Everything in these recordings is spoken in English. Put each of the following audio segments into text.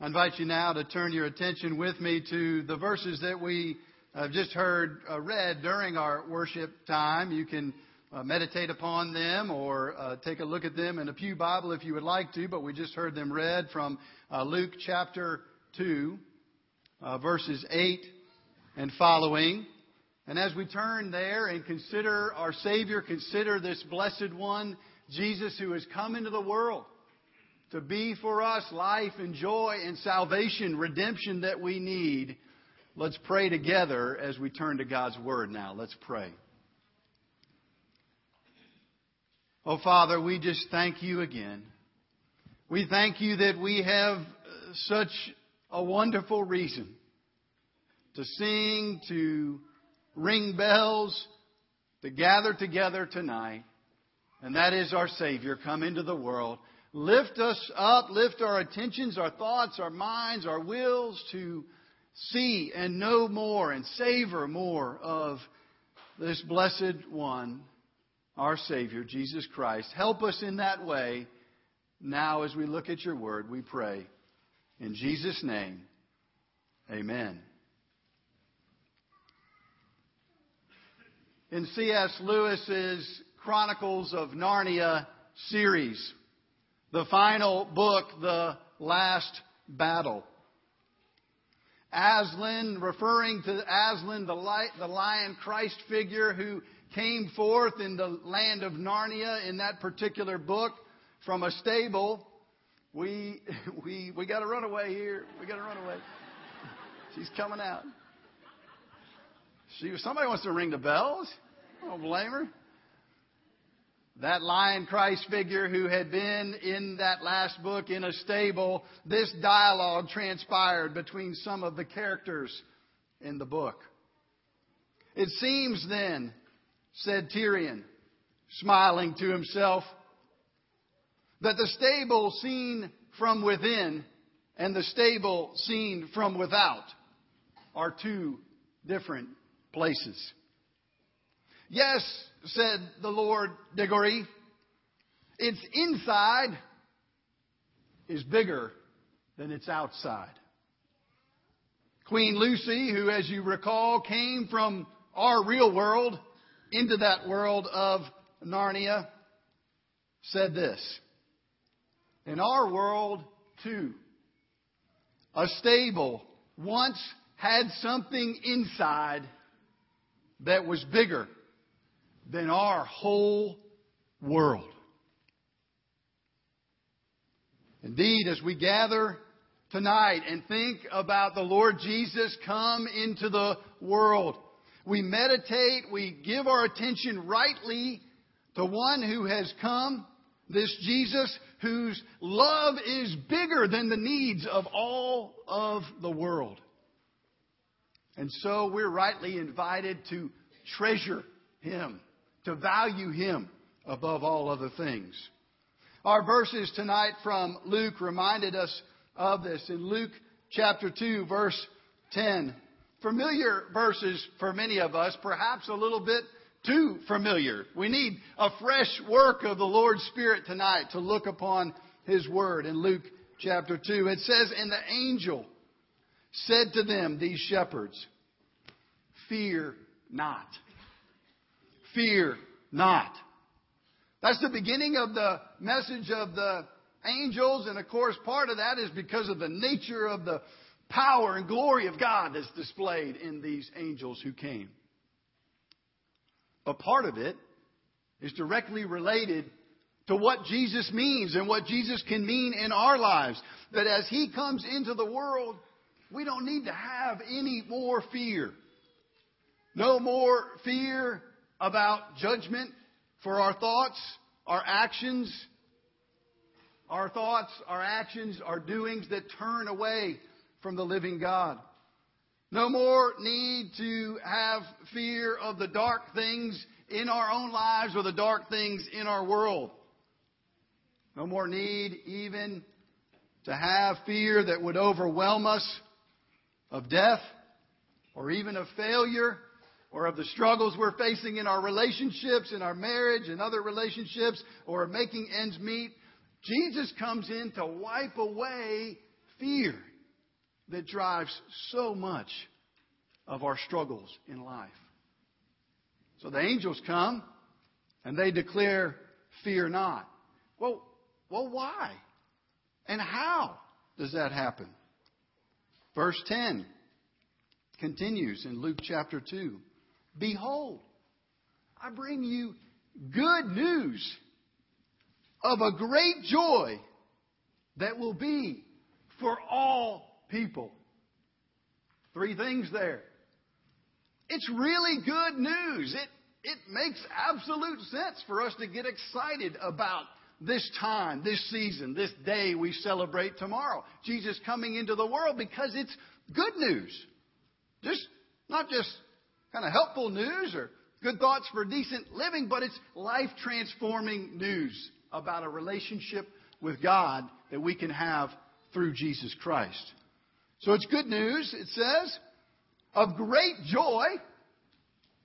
I invite you now to turn your attention with me to the verses that we have just heard uh, read during our worship time. You can uh, meditate upon them or uh, take a look at them in a Pew Bible if you would like to, but we just heard them read from uh, Luke chapter 2, uh, verses 8 and following. And as we turn there and consider our Savior, consider this blessed one, Jesus, who has come into the world to be for us life and joy and salvation, redemption that we need. Let's pray together as we turn to God's Word now. Let's pray. Oh, Father, we just thank you again. We thank you that we have such a wonderful reason to sing, to ring bells, to gather together tonight. And that is our Savior come into the world lift us up, lift our attentions, our thoughts, our minds, our wills to see and know more and savor more of this blessed one, our Savior, Jesus Christ. Help us in that way now as we look at your word, we pray. In Jesus' name, amen. In C.S. Lewis's Chronicles of Narnia series, the final book, The Last Battle. Aslan, referring to Aslan, the, lion Christ figure who came forth in the land of Narnia in that particular book from a stable. We, we, we got to run away here. We got to run away. She's coming out. She, somebody wants to ring the bells. I don't blame her that lion Christ figure who had been in that last book in a stable, this dialogue transpired between some of the characters in the book. It seems then, said Tirian, smiling to himself, that the stable seen from within and the stable seen from without are two different places. Yes, said the Lord Digory, its inside is bigger than its outside. Queen Lucy, who, as you recall, came from our real world into that world of Narnia, said this In our world, too, a stable once had something inside that was bigger than our whole world. Indeed, as we gather tonight and think about the Lord Jesus come into the world, we meditate, we give our attention rightly to one who has come, this Jesus, whose love is bigger than the needs of all of the world. And so we're rightly invited to treasure him to value Him above all other things. Our verses tonight from Luke reminded us of this in Luke chapter 2, verse 10. Familiar verses for many of us, perhaps a little bit too familiar. We need a fresh work of the Lord's Spirit tonight to look upon His Word in Luke chapter 2. It says, And the angel said to them, these shepherds, Fear not fear not. That's the beginning of the message of the angels, and of course, part of that is because of the nature of the power and glory of God that's displayed in these angels who came. But part of it is directly related to what Jesus means and what Jesus can mean in our lives. That as He comes into the world, we don't need to have any more fear. No more fear about judgment for our thoughts, our actions, our thoughts, our actions, our doings that turn away from the living God. No more need to have fear of the dark things in our own lives or the dark things in our world. No more need even to have fear that would overwhelm us of death or even of failure or of the struggles we're facing in our relationships, in our marriage and other relationships, or making ends meet, Jesus comes in to wipe away fear that drives so much of our struggles in life. So the angels come and they declare, Fear not. Well, well, why? And how does that happen? Verse 10 continues in Luke chapter 2. Behold, I bring you good news of a great joy that will be for all people. Three things there. It's really good news. It, it makes absolute sense for us to get excited about this time, this season, this day we celebrate tomorrow. Jesus coming into the world because it's good news. Just, not just kind of helpful news or good thoughts for decent living, but it's life transforming news about a relationship with God that we can have through Jesus Christ. So it's good news, it says, of great joy.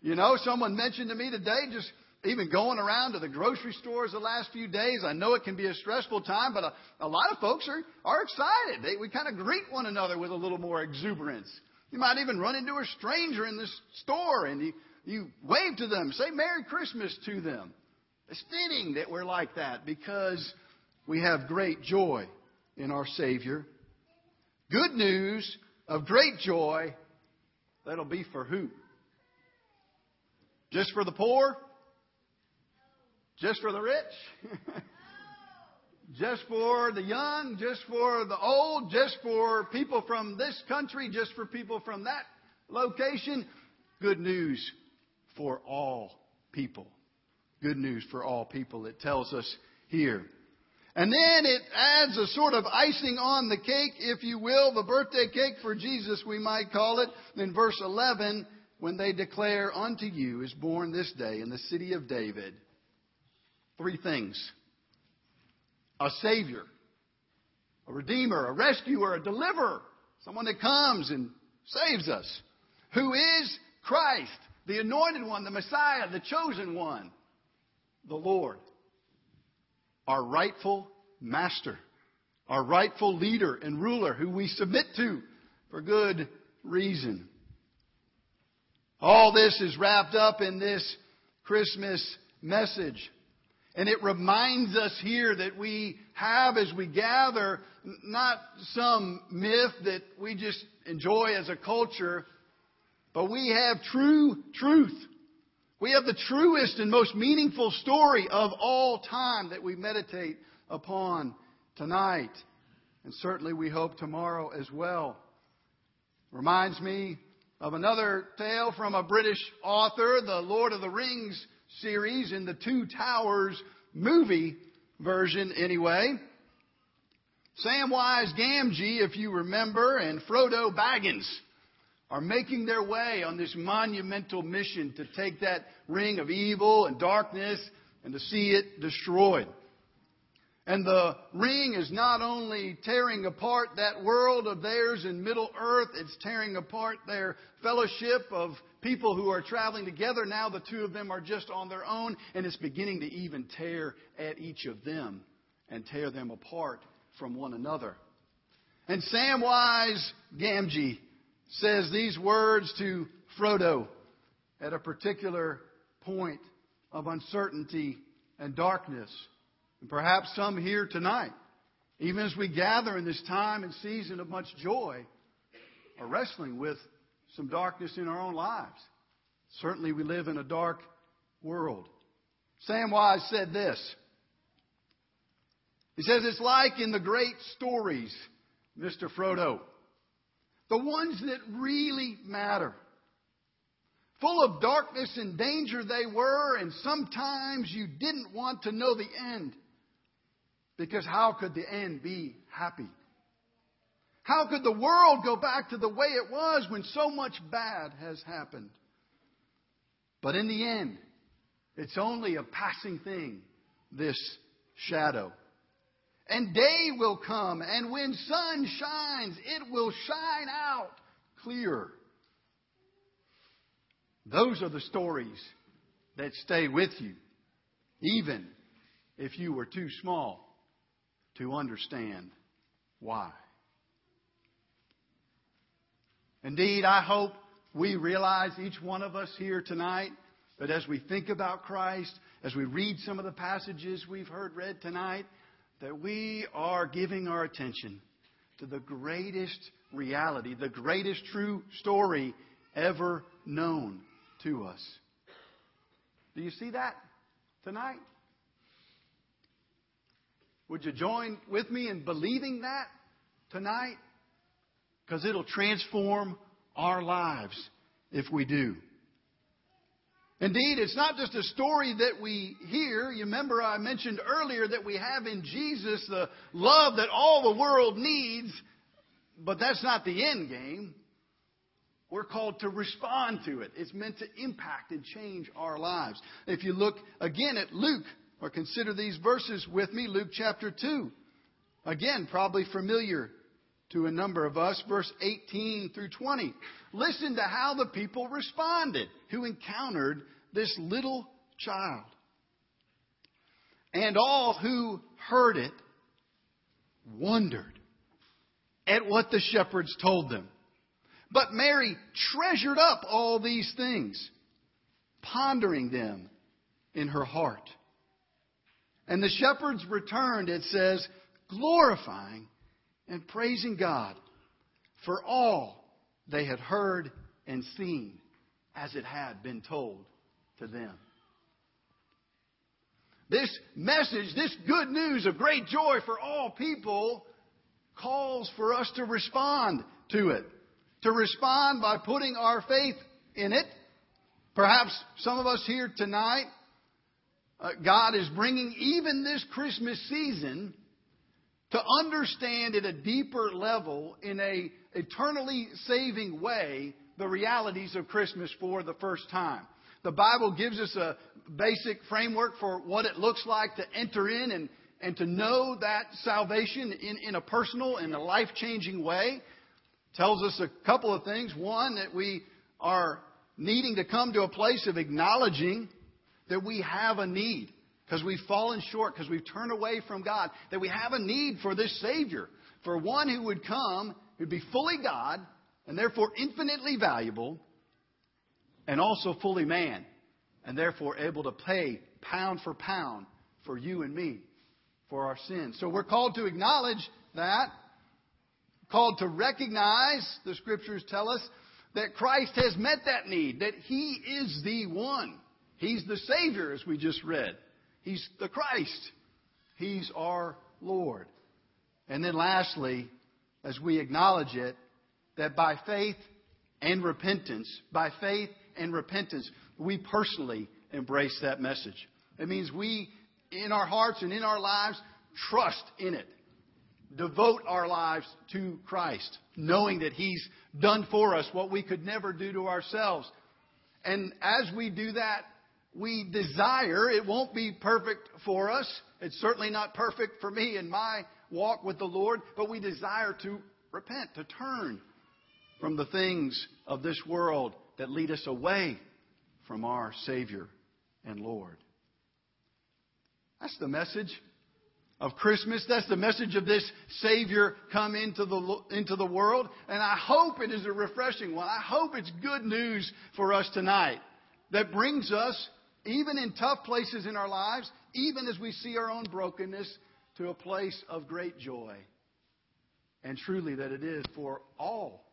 You know, someone mentioned to me today, just even going around to the grocery stores the last few days, I know it can be a stressful time, but a, a lot of folks are, are excited. They, we kind of greet one another with a little more exuberance. You might even run into a stranger in the store and you, you wave to them, say Merry Christmas to them. It's fitting that we're like that because we have great joy in our Savior. Good news of great joy that'll be for who? Just for the poor? Just for the rich? just for the young? Just for the old? Just for people from this country? Just for people from that location? Good news for all people. Good news for all people, it tells us here. And then it adds a sort of icing on the cake, if you will, the birthday cake for Jesus, we might call it. In verse 11, when they declare, Unto you is born this day in the city of David three things a Savior, a Redeemer, a Rescuer, a Deliverer, someone that comes and saves us, who is Christ, the Anointed One, the Messiah, the Chosen One, the Lord our rightful master, our rightful leader and ruler who we submit to for good reason. All this is wrapped up in this Christmas message. And it reminds us here that we have as we gather not some myth that we just enjoy as a culture, but we have true truth we have the truest and most meaningful story of all time that we meditate upon tonight. And certainly we hope tomorrow as well. Reminds me of another tale from a British author, the Lord of the Rings series in the Two Towers movie version anyway. Samwise Gamgee, if you remember, and Frodo Baggins are making their way on this monumental mission to take that ring of evil and darkness and to see it destroyed. And the ring is not only tearing apart that world of theirs in Middle Earth, it's tearing apart their fellowship of people who are traveling together. Now the two of them are just on their own, and it's beginning to even tear at each of them and tear them apart from one another. And Samwise Gamgee says these words to Frodo at a particular point of uncertainty and darkness. And perhaps some here tonight, even as we gather in this time and season of much joy, are wrestling with some darkness in our own lives. Certainly, we live in a dark world. Samwise said this. He says, It's like in the great stories, Mr. Frodo the ones that really matter. Full of darkness and danger they were, and sometimes you didn't want to know the end. Because how could the end be happy? How could the world go back to the way it was when so much bad has happened? But in the end, it's only a passing thing, this shadow. And day will come, and when sun shines, it will shine out clear. Those are the stories that stay with you, even if you were too small to understand why. Indeed, I hope we realize, each one of us here tonight, that as we think about Christ, as we read some of the passages we've heard read tonight, that we are giving our attention to the greatest reality, the greatest true story ever known to us. Do you see that tonight? Would you join with me in believing that tonight? Because it'll transform our lives if we do. Indeed, it's not just a story that we hear. You remember I mentioned earlier that we have in Jesus the love that all the world needs, but that's not the end game. We're called to respond to it. It's meant to impact and change our lives. If you look again at Luke, or consider these verses with me, Luke chapter 2. Again, probably familiar to a number of us, verse 18 through 20. Listen to how the people responded who encountered this little child. And all who heard it wondered at what the shepherds told them. But Mary treasured up all these things, pondering them in her heart. And the shepherds returned, it says, glorifying and praising God for all they had heard and seen as it had been told to them. This message, this good news of great joy for all people, calls for us to respond to it. To respond by putting our faith in it. Perhaps some of us here tonight, Uh, God is bringing even this Christmas season to understand at a deeper level, in a eternally saving way, the realities of Christmas for the first time. The Bible gives us a basic framework for what it looks like to enter in and, and to know that salvation in, in a personal and a life changing way. Tells us a couple of things. One, that we are needing to come to a place of acknowledging that we have a need because we've fallen short, because we've turned away from God, that we have a need for this Savior, for one who would come, who'd be fully God, and therefore infinitely valuable, and also fully man, and therefore able to pay pound for pound for you and me, for our sins. So we're called to acknowledge that, called to recognize, the scriptures tell us, that Christ has met that need, that He is the one. He's the Savior, as we just read. He's the Christ. He's our Lord. And then lastly, as we acknowledge it, that by faith and repentance, by faith and repentance, we personally embrace that message. It means we, in our hearts and in our lives, trust in it. Devote our lives to Christ, knowing that He's done for us what we could never do to ourselves. And as we do that, we desire, it won't be perfect for us. It's certainly not perfect for me in my walk with the Lord, but we desire to repent, to turn from the things of this world that lead us away from our Savior and Lord. That's the message of Christmas. That's the message of this Savior come into the, into the world. And I hope it is a refreshing one. I hope it's good news for us tonight that brings us even in tough places in our lives, even as we see our own brokenness, to a place of great joy. And truly, that it is for all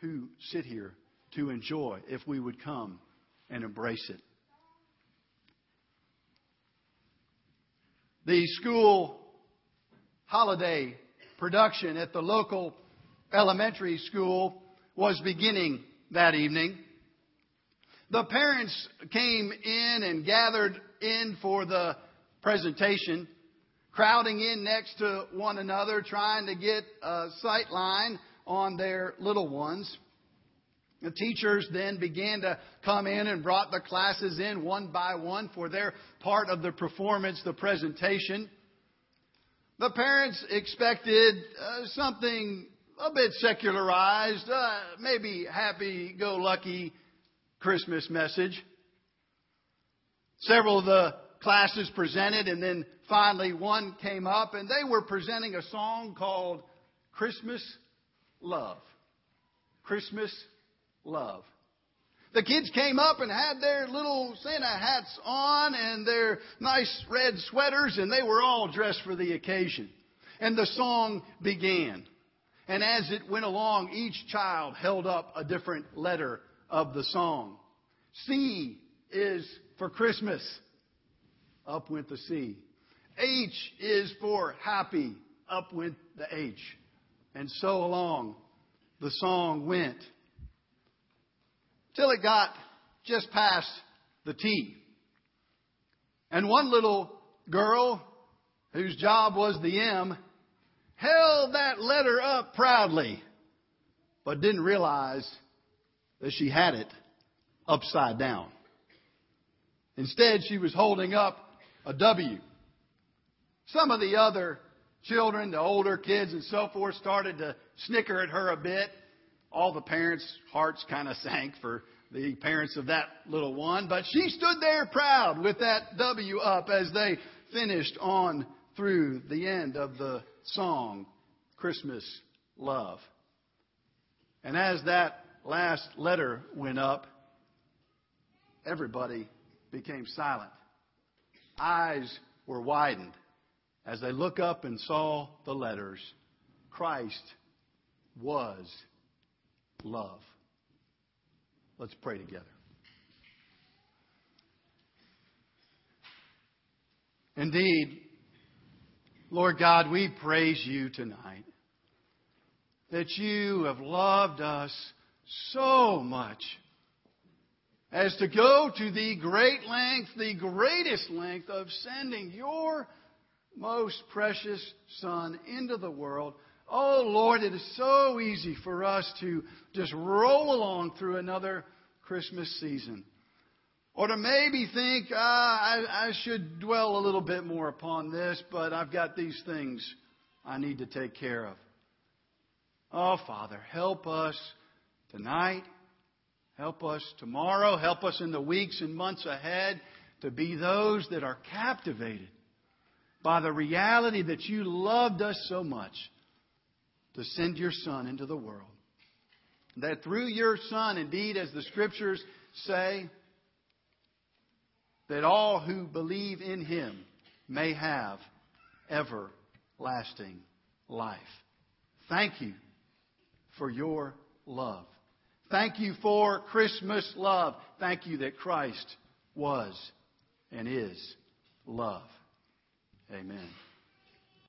who sit here to enjoy if we would come and embrace it. The school holiday production at the local elementary school was beginning that evening. The parents came in and gathered in for the presentation, crowding in next to one another, trying to get a sight line on their little ones. The teachers then began to come in and brought the classes in one by one for their part of the performance, the presentation. The parents expected uh, something a bit secularized, uh, maybe happy go lucky Christmas message. Several of the classes presented, and then finally one came up, and they were presenting a song called Christmas Love. Christmas love. The kids came up and had their little Santa hats on and their nice red sweaters, and they were all dressed for the occasion. And the song began. And as it went along, each child held up a different letter of the song. C is for Christmas. Up went the C. H is for happy. Up went the H. And so along the song went till it got just past the T. And one little girl, whose job was the M, held that letter up proudly, but didn't realize that she had it upside down. Instead, she was holding up a W. Some of the other children, the older kids and so forth, started to snicker at her a bit all the parents' hearts kind of sank for the parents of that little one, but she stood there proud with that W up as they finished on through the end of the song, Christmas Love. And as that last letter went up, everybody became silent. Eyes were widened as they looked up and saw the letters. Christ was love. Let's pray together. Indeed, Lord God, we praise you tonight that you have loved us so much as to go to the great length, the greatest length of sending your most precious Son into the world Oh, Lord, it is so easy for us to just roll along through another Christmas season. Or to maybe think, ah, I, I should dwell a little bit more upon this, but I've got these things I need to take care of. Oh, Father, help us tonight. Help us tomorrow. Help us in the weeks and months ahead to be those that are captivated by the reality that you loved us so much to send your Son into the world. That through your Son, indeed, as the Scriptures say, that all who believe in Him may have everlasting life. Thank you for your love. Thank you for Christmas love. Thank you that Christ was and is love. Amen.